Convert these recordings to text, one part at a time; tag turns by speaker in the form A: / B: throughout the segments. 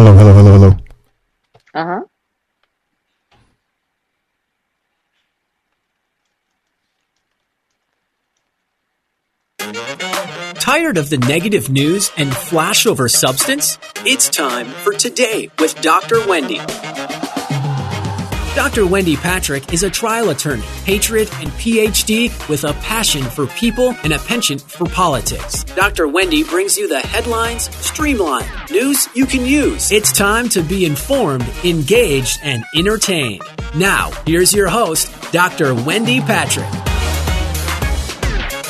A: Hello, hello, hello, hello.
B: Uh huh.
C: Tired of the negative news and flashover substance? It's time for Today with Dr. Wendy. Dr. Wendy Patrick is a trial attorney, patriot, and PhD with a passion for people and a penchant for politics. Dr. Wendy brings you the headlines, streamlined news you can use. It's time to be informed, engaged, and entertained. Now, here's your host, Dr. Wendy Patrick.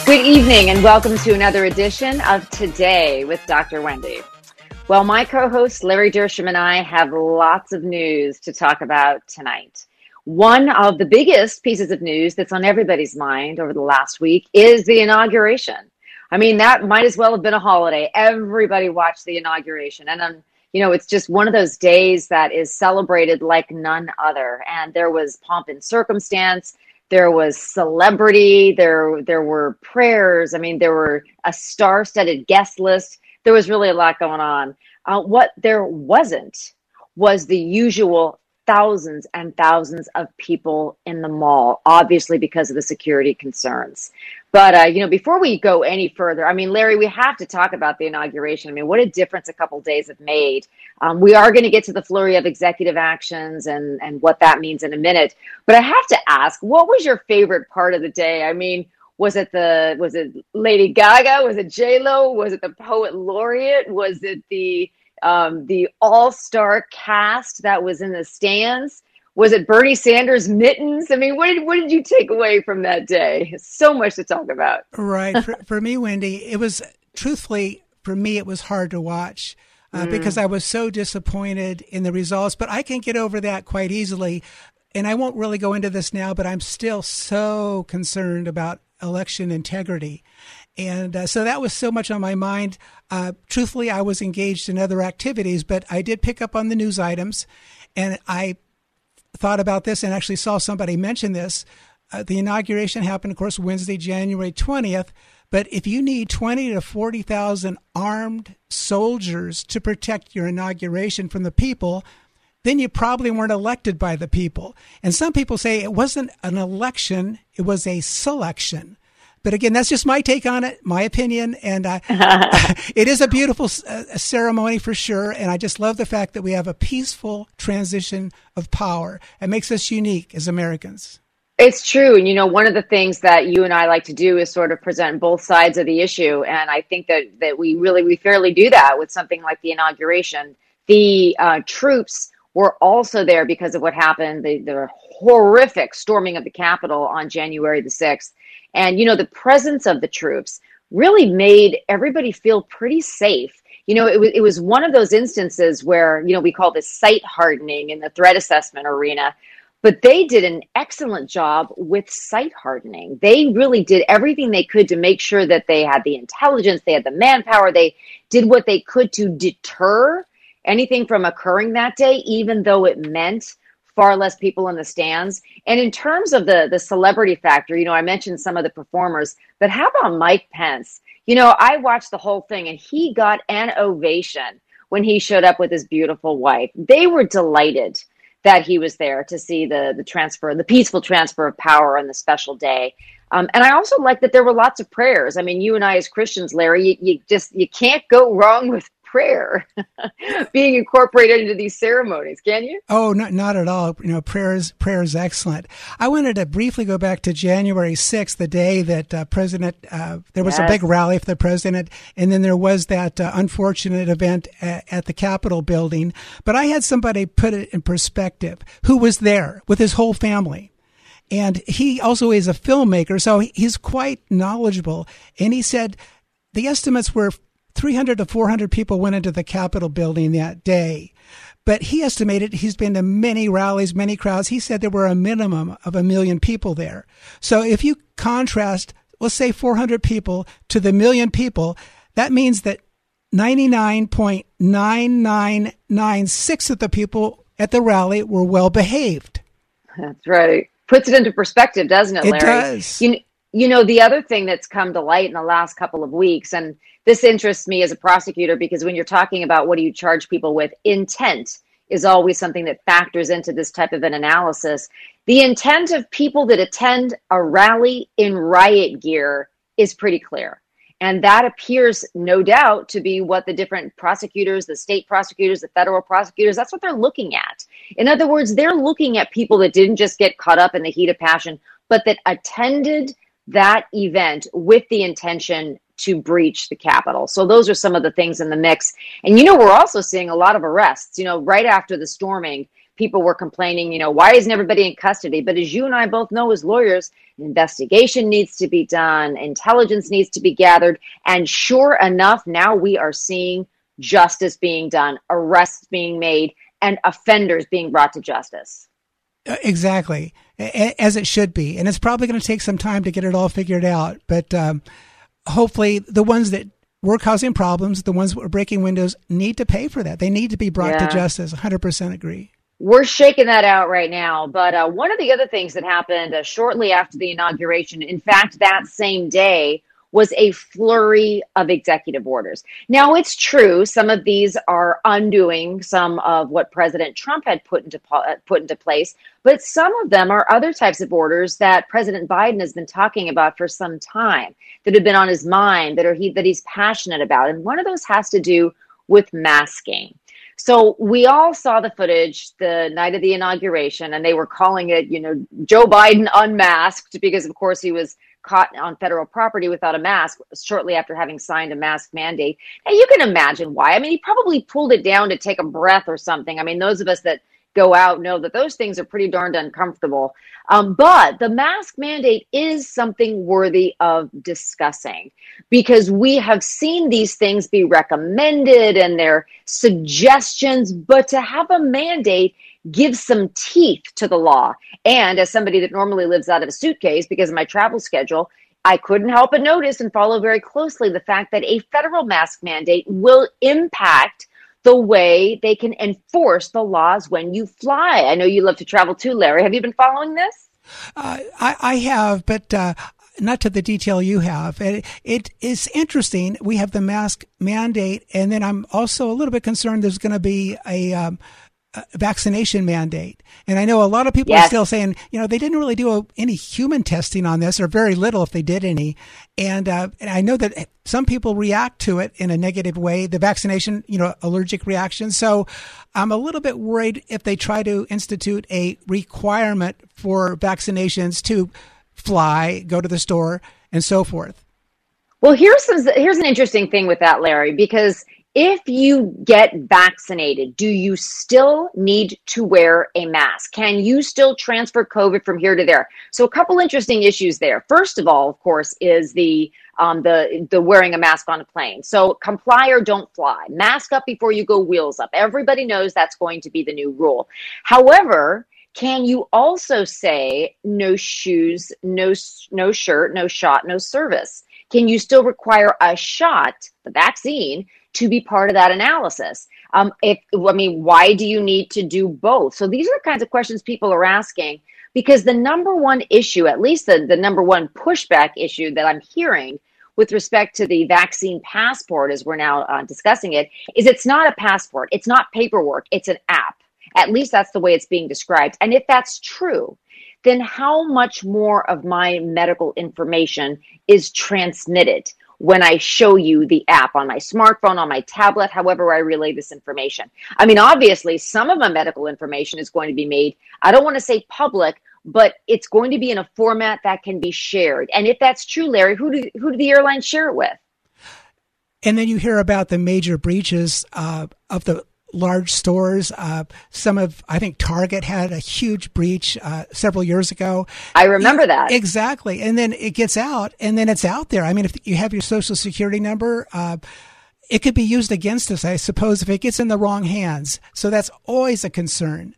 B: Good evening, and welcome to another edition of Today with Dr. Wendy. Well, my co host Larry Dersham and I have lots of news to talk about tonight. One of the biggest pieces of news that's on everybody's mind over the last week is the inauguration. I mean, that might as well have been a holiday. Everybody watched the inauguration. And, um, you know, it's just one of those days that is celebrated like none other. And there was pomp and circumstance there was celebrity there there were prayers i mean there were a star-studded guest list there was really a lot going on uh, what there wasn't was the usual thousands and thousands of people in the mall obviously because of the security concerns but uh, you know, before we go any further, I mean, Larry, we have to talk about the inauguration. I mean, what a difference a couple days have made. Um, we are going to get to the flurry of executive actions and and what that means in a minute. But I have to ask, what was your favorite part of the day? I mean, was it the was it Lady Gaga? Was it J Lo? Was it the poet laureate? Was it the um, the all star cast that was in the stands? was it Bernie Sanders mittens? I mean, what did what did you take away from that day? So much to talk about.
D: right. For, for me, Wendy, it was truthfully for me it was hard to watch. Uh, mm. Because I was so disappointed in the results, but I can get over that quite easily. And I won't really go into this now, but I'm still so concerned about election integrity. And uh, so that was so much on my mind. Uh, truthfully, I was engaged in other activities, but I did pick up on the news items and I thought about this and actually saw somebody mention this. Uh, the inauguration happened, of course, Wednesday, January 20th. But if you need 20 to 40,000 armed soldiers to protect your inauguration from the people, then you probably weren't elected by the people. And some people say it wasn't an election, it was a selection. But again, that's just my take on it, my opinion. And uh, it is a beautiful uh, ceremony for sure. And I just love the fact that we have a peaceful transition of power. It makes us unique as Americans.
B: It's true. And, you know, one of the things that you and I like to do is sort of present both sides of the issue. And I think that, that we really, we fairly do that with something like the inauguration. The uh, troops were also there because of what happened, the, the horrific storming of the Capitol on January the 6th. And, you know, the presence of the troops really made everybody feel pretty safe. You know, it was, it was one of those instances where, you know, we call this site hardening in the threat assessment arena, but they did an excellent job with site hardening. They really did everything they could to make sure that they had the intelligence, they had the manpower, they did what they could to deter anything from occurring that day, even though it meant far less people in the stands. And in terms of the the celebrity factor, you know, I mentioned some of the performers, but how about Mike Pence? You know, I watched the whole thing and he got an ovation when he showed up with his beautiful wife. They were delighted that he was there to see the the transfer, the peaceful transfer of power on the special day. Um, and I also like that there were lots of prayers. I mean, you and I as Christians, Larry, you, you just you can't go wrong with prayer being incorporated into these ceremonies, can you?
D: Oh, not, not at all. You know, prayer is, prayer is excellent. I wanted to briefly go back to January 6th, the day that uh, President, uh, there was yes. a big rally for the president, and then there was that uh, unfortunate event at, at the Capitol building. But I had somebody put it in perspective who was there with his whole family. And he also is a filmmaker, so he's quite knowledgeable. And he said the estimates were 300 to 400 people went into the Capitol building that day. But he estimated he's been to many rallies, many crowds. He said there were a minimum of a million people there. So if you contrast, let's say 400 people to the million people, that means that 99.9996 of the people at the rally were well behaved.
B: That's right. Puts it into perspective, doesn't it, Larry?
D: It does.
B: You, you know, the other thing that's come to light in the last couple of weeks, and this interests me as a prosecutor because when you're talking about what do you charge people with, intent is always something that factors into this type of an analysis. The intent of people that attend a rally in riot gear is pretty clear. And that appears, no doubt, to be what the different prosecutors, the state prosecutors, the federal prosecutors, that's what they're looking at. In other words, they're looking at people that didn't just get caught up in the heat of passion, but that attended that event with the intention to breach the Capitol. So those are some of the things in the mix. And you know, we're also seeing a lot of arrests. You know, right after the storming, people were complaining, you know, why isn't everybody in custody? But as you and I both know as lawyers, an investigation needs to be done, intelligence needs to be gathered. And sure enough, now we are seeing justice being done, arrests being made, and offenders being brought to justice.
D: Exactly, as it should be. And it's probably going to take some time to get it all figured out. But um, hopefully, the ones that were causing problems, the ones that were breaking windows, need to pay for that. They need to be brought yeah. to justice. 100% agree.
B: We're shaking that out right now. But uh, one of the other things that happened uh, shortly after the inauguration, in fact, that same day, was a flurry of executive orders. Now, it's true, some of these are undoing some of what President Trump had put into, put into place, but some of them are other types of orders that President Biden has been talking about for some time, that have been on his mind, that, are he, that he's passionate about. And one of those has to do with masking. So we all saw the footage the night of the inauguration, and they were calling it, you know, Joe Biden unmasked because, of course, he was caught on federal property without a mask shortly after having signed a mask mandate. And you can imagine why. I mean, he probably pulled it down to take a breath or something. I mean, those of us that go out know that those things are pretty darned uncomfortable. Um, but the mask mandate is something worthy of discussing because we have seen these things be recommended and their suggestions, but to have a mandate give some teeth to the law. And as somebody that normally lives out of a suitcase because of my travel schedule, I couldn't help but notice and follow very closely the fact that a federal mask mandate will impact the way they can enforce the laws when you fly. I know you love to travel too, Larry. Have you been following this?
D: Uh, I, I, have, but uh, not to the detail you have. It, it is interesting. We have the mask mandate, and then I'm also a little bit concerned there's going to be a, um, vaccination mandate. And I know a lot of people yes. are still saying, you know, they didn't really do a, any human testing on this, or very little if they did any. And, uh, and I know that some people react to it in a negative way, the vaccination, you know, allergic reaction. So I'm a little bit worried if they try to institute a requirement for vaccinations to fly, go to the store, and so forth.
B: Well, here's some, here's an interesting thing with that, Larry, because if you get vaccinated, do you still need to wear a mask? Can you still transfer COVID from here to there? So, a couple interesting issues there. First of all, of course, is the um, the the wearing a mask on a plane. So, comply or don't fly. Mask up before you go wheels up. Everybody knows that's going to be the new rule. However, can you also say no shoes, no no shirt, no shot, no service? Can you still require a shot, the vaccine, to be part of that analysis. Um, if I mean, why do you need to do both? So these are the kinds of questions people are asking because the number one issue, at least the, the number one pushback issue that I'm hearing with respect to the vaccine passport, as we're now uh, discussing it, is it's not a passport, it's not paperwork, it's an app. At least that's the way it's being described. And if that's true, then how much more of my medical information is transmitted? When I show you the app on my smartphone, on my tablet, however I relay this information. I mean, obviously, some of my medical information is going to be made, I don't want to say public, but it's going to be in a format that can be shared. And if that's true, Larry, who do, who do the airlines share it with?
D: And then you hear about the major breaches uh, of the large stores. Uh, some of, I think Target had a huge breach uh, several years ago.
B: I remember that.
D: Exactly. And then it gets out and then it's out there. I mean, if you have your social security number, uh, it could be used against us, I suppose, if it gets in the wrong hands. So that's always a concern.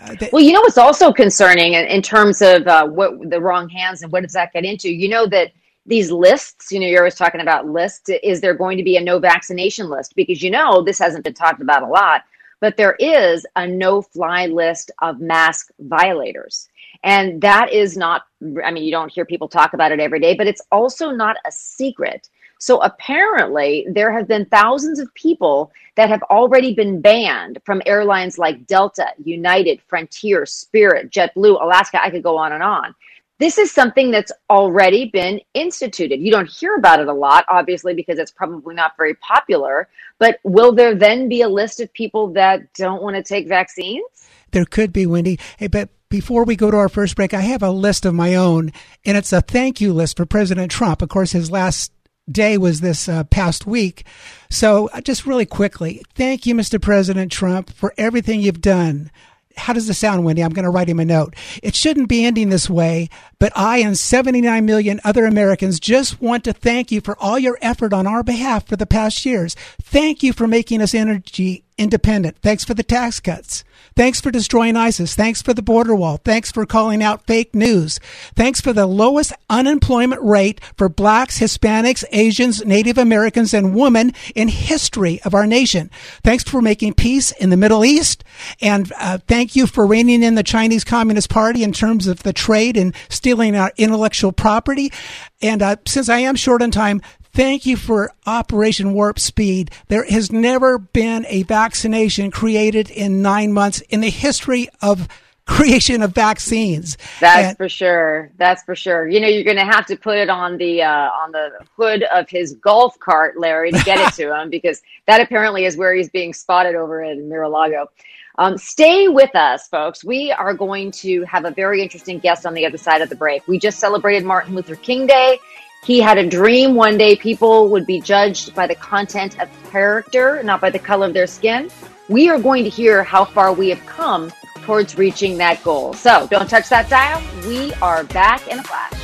B: Uh, well, you know what's also concerning in, in terms of uh, what the wrong hands and what does that get into? You know that these lists, you know, you're always talking about lists. Is there going to be a no vaccination list? Because you know, this hasn't been talked about a lot, but there is a no fly list of mask violators. And that is not, I mean, you don't hear people talk about it every day, but it's also not a secret. So apparently, there have been thousands of people that have already been banned from airlines like Delta, United, Frontier, Spirit, JetBlue, Alaska. I could go on and on. This is something that's already been instituted. You don't hear about it a lot, obviously, because it's probably not very popular. But will there then be a list of people that don't want to take vaccines?
D: There could be, Wendy. Hey, but before we go to our first break, I have a list of my own, and it's a thank you list for President Trump. Of course, his last day was this uh, past week. So, uh, just really quickly, thank you, Mr. President Trump, for everything you've done. How does this sound, Wendy? I'm going to write him a note. It shouldn't be ending this way, but I and 79 million other Americans just want to thank you for all your effort on our behalf for the past years. Thank you for making us energy independent. Thanks for the tax cuts. Thanks for destroying ISIS. Thanks for the border wall. Thanks for calling out fake news. Thanks for the lowest unemployment rate for blacks, Hispanics, Asians, Native Americans, and women in history of our nation. Thanks for making peace in the Middle East. And uh, thank you for reining in the Chinese Communist Party in terms of the trade and stealing our intellectual property. And uh, since I am short on time, Thank you for Operation Warp Speed. There has never been a vaccination created in nine months in the history of creation of vaccines.
B: That's and, for sure. That's for sure. You know, you're going to have to put it on the uh, on the hood of his golf cart, Larry, to get it to him because that apparently is where he's being spotted over in Mar-a-Lago. Um, stay with us, folks. We are going to have a very interesting guest on the other side of the break. We just celebrated Martin Luther King Day. He had a dream one day people would be judged by the content of character, not by the color of their skin. We are going to hear how far we have come towards reaching that goal. So don't touch that dial. We are back in a flash.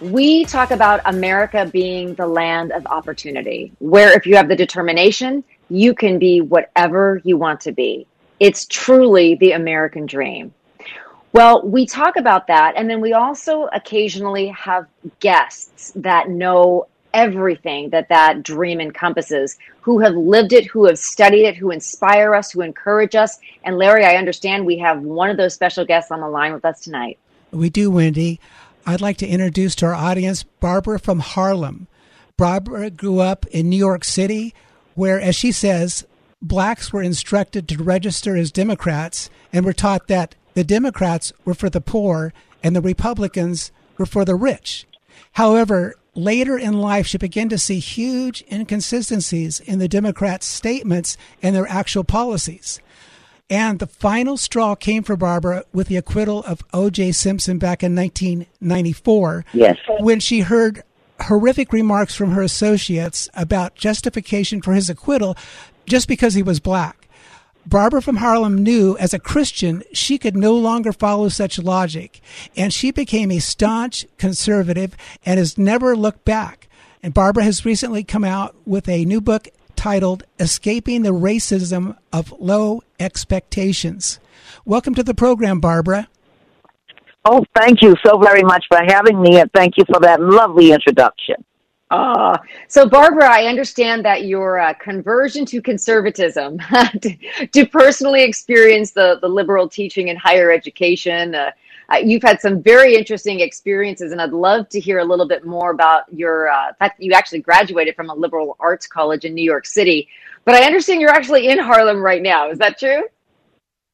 B: we talk about America being the land of opportunity, where if you have the determination, you can be whatever you want to be. It's truly the American dream. Well, we talk about that, and then we also occasionally have guests that know everything that that dream encompasses, who have lived it, who have studied it, who inspire us, who encourage us. And Larry, I understand we have one of those special guests on the line with us tonight.
D: We do, Wendy. I'd like to introduce to our audience Barbara from Harlem. Barbara grew up in New York City, where, as she says, blacks were instructed to register as Democrats and were taught that the Democrats were for the poor and the Republicans were for the rich. However, later in life, she began to see huge inconsistencies in the Democrats' statements and their actual policies. And the final straw came for Barbara with the acquittal of O.J. Simpson back in 1994.
A: Yes.
D: When she heard horrific remarks from her associates about justification for his acquittal just because he was black. Barbara from Harlem knew as a Christian she could no longer follow such logic, and she became a staunch conservative and has never looked back. And Barbara has recently come out with a new book titled Escaping the Racism of Low Expectations. Welcome to the program, Barbara.
A: Oh, thank you so very much for having me, and thank you for that lovely introduction.
B: Ah, so Barbara, I understand that your uh, conversion to conservatism, to, to, personally experience the, the liberal teaching in higher education, uh, uh, you've had some very interesting experiences, and I'd love to hear a little bit more about your uh, fact that you actually graduated from a liberal arts college in New York City. But I understand you're actually in Harlem right now. Is that true?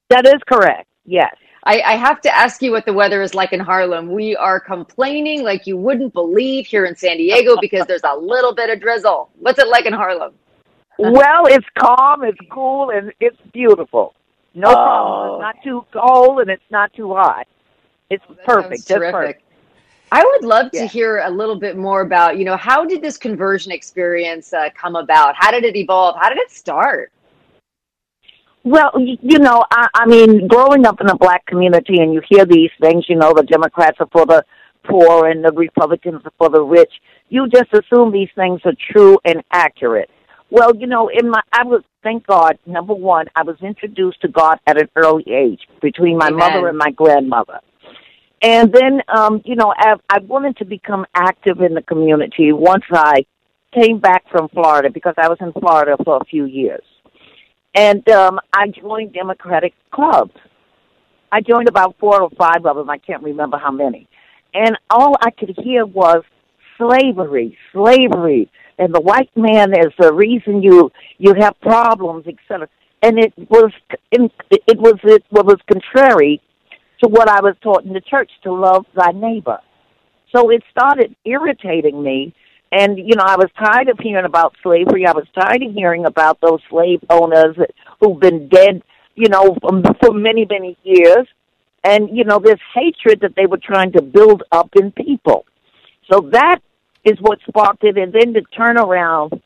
A: That is correct. Yes.
B: I, I, have to ask you what the weather is like in Harlem. We are complaining like you wouldn't believe here in San Diego because there's a little bit of drizzle. What's it like in Harlem?
A: well, it's calm, it's cool, and it's beautiful. No oh. problem. It's not too cold and it's not too hot. It's perfect. Just perfect.
B: I would love
A: Yeah.
B: to hear a little bit more about, you know, how did this conversion experience uh, come about? How did it evolve? How did it start?
A: Well, you know, I, I mean, growing up in a black community and you hear these things, you know, the Democrats are for the poor and the Republicans are for the rich, you just assume these things are true and accurate. Well, you know, in my, I was, thank God, number one, I was introduced to God at an early age between my
B: Amen.
A: mother and my grandmother. And then, um, you know, I, I wanted to become active in the community once I came back from Florida because I was in Florida for a few years. And um, I joined Democratic clubs. I joined about four or five of them. I can't remember how many. And all I could hear was slavery, slavery, and the white man is the reason you you have problems, etc. And it was it was it was contrary to what I was taught in the church to love thy neighbor. So it started irritating me. And, you know, I was tired of hearing about slavery. I was tired of hearing about those slave owners who've been dead, you know, for, many, many years. And, you know, this hatred that they were trying to build up in people. So that is what sparked it. And then to turn around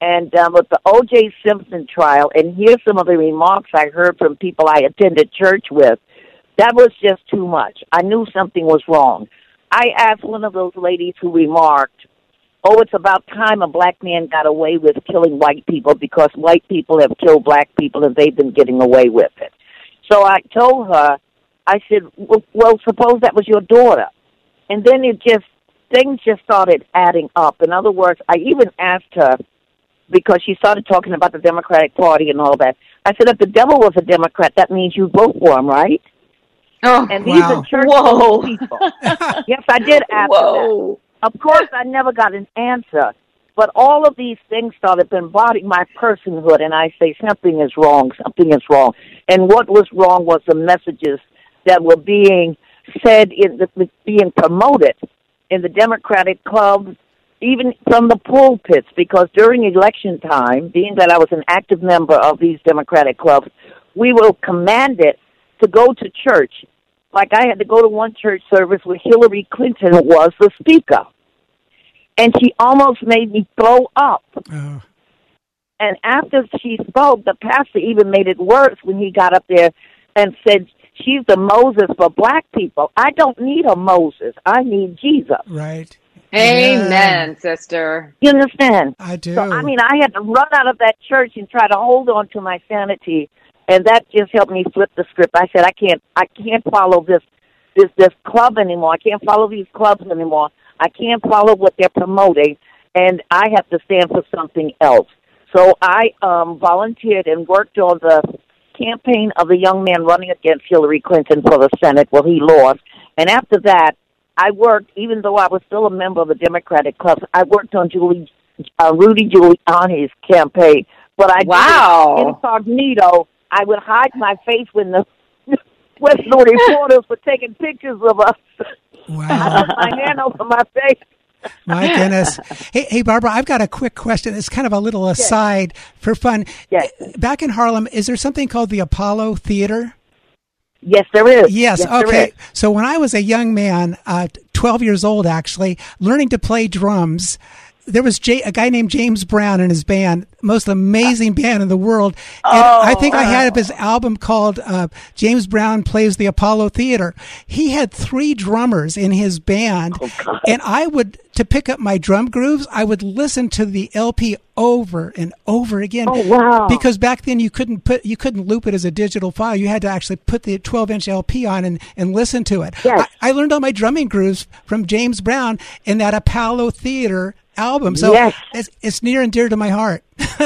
A: and um, with the O.J. Simpson trial and here's some of the remarks I heard from people I attended church with, that was just too much. I knew something was wrong. I asked one of those ladies who remarked, Oh, it's about time a black man got away with killing white people because white people have killed black people and they've been getting away with it. So I told her, I said, well, well, suppose that was your daughter. And then it just, things just started adding up. In other words, I even asked her, because she started talking about the Democratic Party and all that. I said, if the devil was a Democrat, that means you vote for him, right?
B: Oh,
A: And these
D: Wow.
A: are church
B: Whoa.
A: people. yes, I did ask her that. Of course, I never got an answer. But all of these things started embodying my personhood, and I say something is wrong, something is wrong. And what was wrong was the messages that were being said, in the, being promoted in the Democratic clubs, even from the pulpits, because during election time, being that I was an active member of these Democratic clubs, we were commanded to go to church. Like I had to go to one church service where Hillary Clinton was the speaker. And she almost made me throw up.
D: Oh,
A: And after she spoke, the pastor even made it worse when he got up there and said, She's the Moses for black people. I don't need a Moses. I need Jesus.
D: right.
B: Amen, sister.
A: You understand?
D: I do.
A: So I mean, I had to run out of that church and try to hold on to my sanity, and that just helped me flip the script. I said, I can't, I can't follow this, this, this club anymore. I can't follow these clubs anymore. I can't follow what they're promoting, and I have to stand for something else. So I um, volunteered and worked on the campaign of the young man running against Hillary Clinton for the Senate. Well, he lost, and after that, I worked, even though I was still a member of the Democratic Club, I worked on Julie, uh, Rudy Giuliani's campaign. But I did
B: Wow.
A: incognito. I would hide my face when the when the reporters were taking pictures of us.
D: Wow.
A: I put my hand over my face.
D: My goodness. Hey, hey, Barbara, I've got a quick question. It's kind of a little aside for fun.
A: Yes.
D: Back in Harlem, is there something called the Apollo Theater?
A: Yes, there is.
D: Yes.
A: there
D: okay.
A: is.
D: So when I was a young man, uh, 12 years old actually, learning to play drums, there was J- a guy named James Brown and his band, most amazing band in the world. And I think I had his album called uh, James Brown Plays the Apollo Theater. He had three drummers in his band, and I would to pick up my drum grooves. I would listen to the LP over and over again.
A: Oh, wow.
D: Because back then you couldn't put you couldn't loop it as a digital file. You had to actually put the 12 inch LP on and, and listen to it.
A: Yes.
D: I, I learned all my drumming grooves from James Brown in that Apollo Theater album. So
A: Yes.
D: it's, it's near and dear to my heart.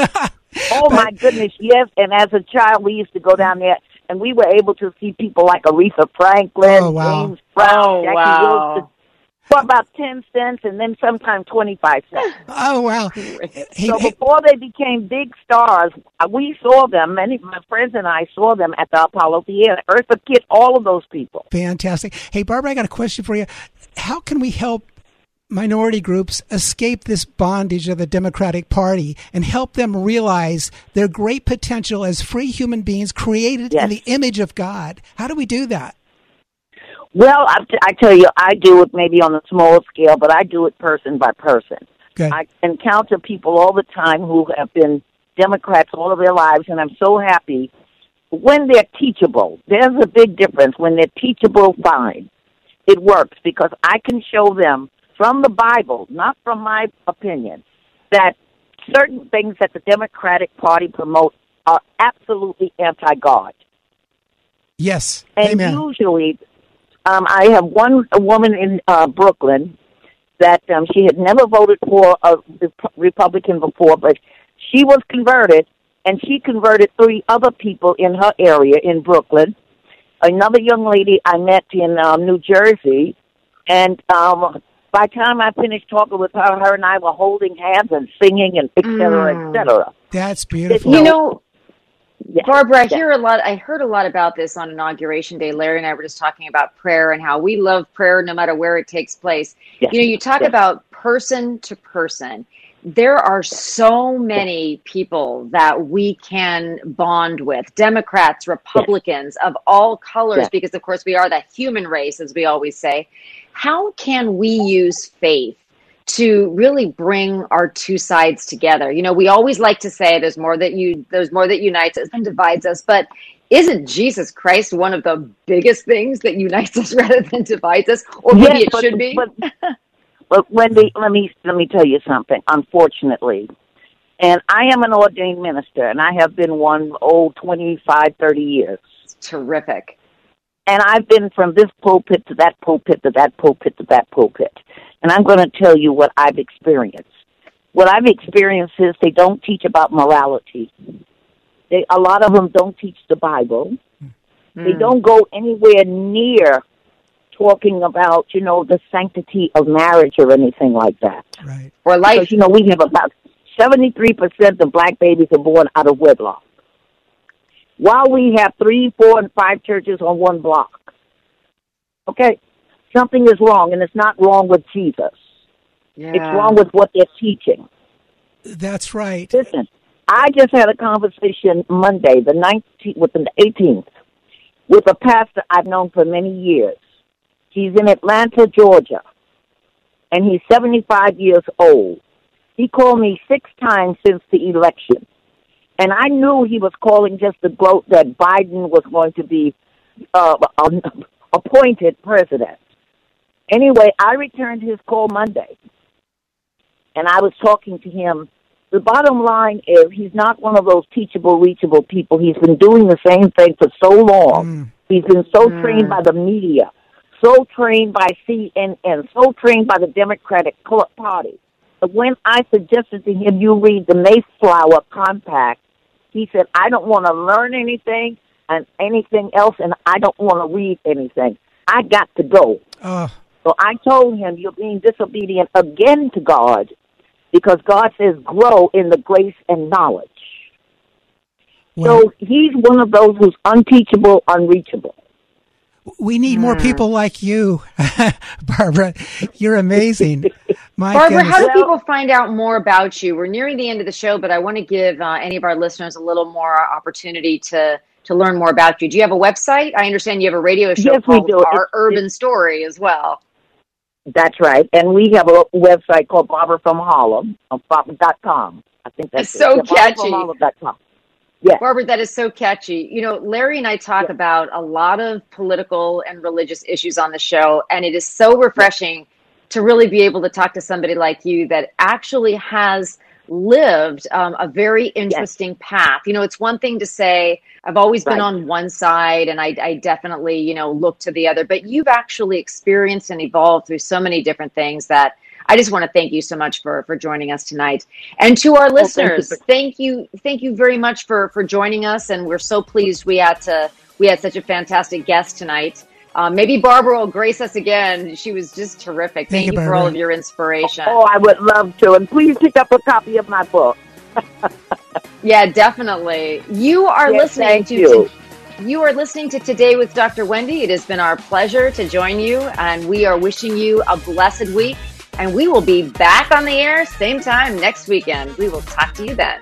A: Oh my goodness, yes. And as a child, we used to go down there, and we were able to see people like Aretha Franklin,
D: Oh, wow.
A: James Brown,
B: Oh,
A: Jackie
B: wow.
A: Wilson, for about ten cents, and then sometimes twenty-five cents.
D: oh wow.
A: So before they became big stars, uh, we saw them. Many of my friends and I saw them at the Apollo Theater. Eartha Kitt, all of those people.
D: fantastic. Hey Barbara, I got a question for you. How can we help minority groups escape this bondage of the Democratic Party and help them realize their great potential as free human beings created
A: Yes.
D: in the image of God? How do we do that?
A: Well, I, I tell you, I do it maybe on a smaller scale, but I do it person by person.
D: Good.
A: I encounter people all the time who have been Democrats all of their lives, and I'm so happy when they're teachable. There's a big difference. When they're teachable, fine. It works because I can show them from the Bible, not from my opinion, that certain things that the Democratic Party promotes are absolutely anti God.
D: Yes.
A: And
D: Amen.
A: usually, um, I have one a woman in uh, Brooklyn that um, she had never voted for a Rep- Republican before, but she was converted, and she converted three other people in her area in Brooklyn. Another young lady I met in um, New Jersey, and um, by the time I finished talking with her, her and I were holding hands and singing and et cetera,
B: Mm.
A: et cetera.
D: That's beautiful.
B: You know,
A: Yeah.
B: Barbara, I
A: Yeah.
B: hear a lot. I heard a lot about this on inauguration day. Larry and I were just talking about prayer and how we love prayer no matter where it takes place.
A: Yes.
B: You know, you talk
A: Yes.
B: about person to person. There are so many people that we can bond with Democrats, Republicans of all colors,
A: Yes.
B: because of course we are the human race, as we always say. How can we use faith to really bring our two sides together. You know, we always like to say there's more that you there's more that unites us than divides us, but isn't Jesus Christ one of the biggest things that unites us rather than divides us? Or maybe
A: Yes,
B: it
A: but-
B: should be.
A: But, but Wendy, let me let me tell you something. Unfortunately, and I am an ordained minister, and I have been one oh twenty five thirty years.
B: Terrific.
A: And I've been from this pulpit to that pulpit to that pulpit to that pulpit. And I'm going to tell you what I've experienced. What I've experienced is they don't teach about morality. They, a lot of them don't teach the Bible. They
B: Mm.
A: don't go anywhere near talking about, you know, the sanctity of marriage or anything like that.
D: Right.
B: Or life.
A: Because, you know, we have about 73% of black babies are born out of wedlock. While we have three, four, and five churches on one block. Okay? Something is wrong, and it's not wrong with Jesus.
B: Yeah.
A: It's wrong with what they're teaching.
D: That's right.
A: Listen, I just had a conversation Monday, the 19th, with the 18th, with a pastor I've known for many years. He's in Atlanta, Georgia, and he's 75 years old. He called me six times since the election, and I knew he was calling just to gloat that Biden was going to be uh, um, appointed president. Anyway, I returned his call Monday, and I was talking to him the bottom line is he's not one of those teachable, reachable people. He's been doing the same thing for so long.
D: Mm.
A: He's been so trained by the media, so trained by CNN, so trained by the Democratic Party. But when I suggested to him, you read the Mayflower Compact, he said, I don't want to learn anything and anything else, and I don't want to read anything. I got to go.
D: Oh,
A: So I told him, You're being disobedient again to God because God says, Grow in the grace and knowledge.
D: well,
A: So he's one of those who's unteachable, unreachable.
D: We need more people like you, Barbara. You're amazing. My
B: Barbara,
D: goodness.
B: how do people find out more about you? We're nearing the end of the show, but I want to give uh, any of our listeners a little more opportunity to to learn more about you. Do you have a website? I understand you have a radio show
A: Yes, we
B: called
A: do.
B: Our
A: It's-
B: Urban Story as well.
A: That's right. And we have a website called Barbara from Harlem, uh, dot com. I think that's
B: It's so
A: it.
B: Catchy.
A: Barbara Yes.
B: Barbara, that is so catchy. You know, Larry and I talk about a lot of political and religious issues on the show, and it is so refreshing to really be able to talk to somebody like you that actually has lived um, a very interesting path. You know, it's one thing to say, I've always been on one side and I, I definitely, you know, look to the other, but you've actually experienced and evolved through so many different things that I just want to thank you so much for for joining us tonight. And to our
A: thank you
B: listeners,
A: for-
B: thank you thank you very much for for joining us and we're so pleased we had to we had such a fantastic guest tonight. Um, maybe Barbara will grace us again. She was just terrific. Thank,
D: Thank you,
B: you for all of your inspiration.
A: Oh, I would love to. And please pick up a copy of my book.
B: Yeah, definitely. You are
A: Yes,
B: listening to,
A: you.
B: to you are listening to Today with Dr. Wendy. It has been our pleasure to join you and we are wishing you a blessed week and we will be back on the air same time next weekend. We will talk to you then.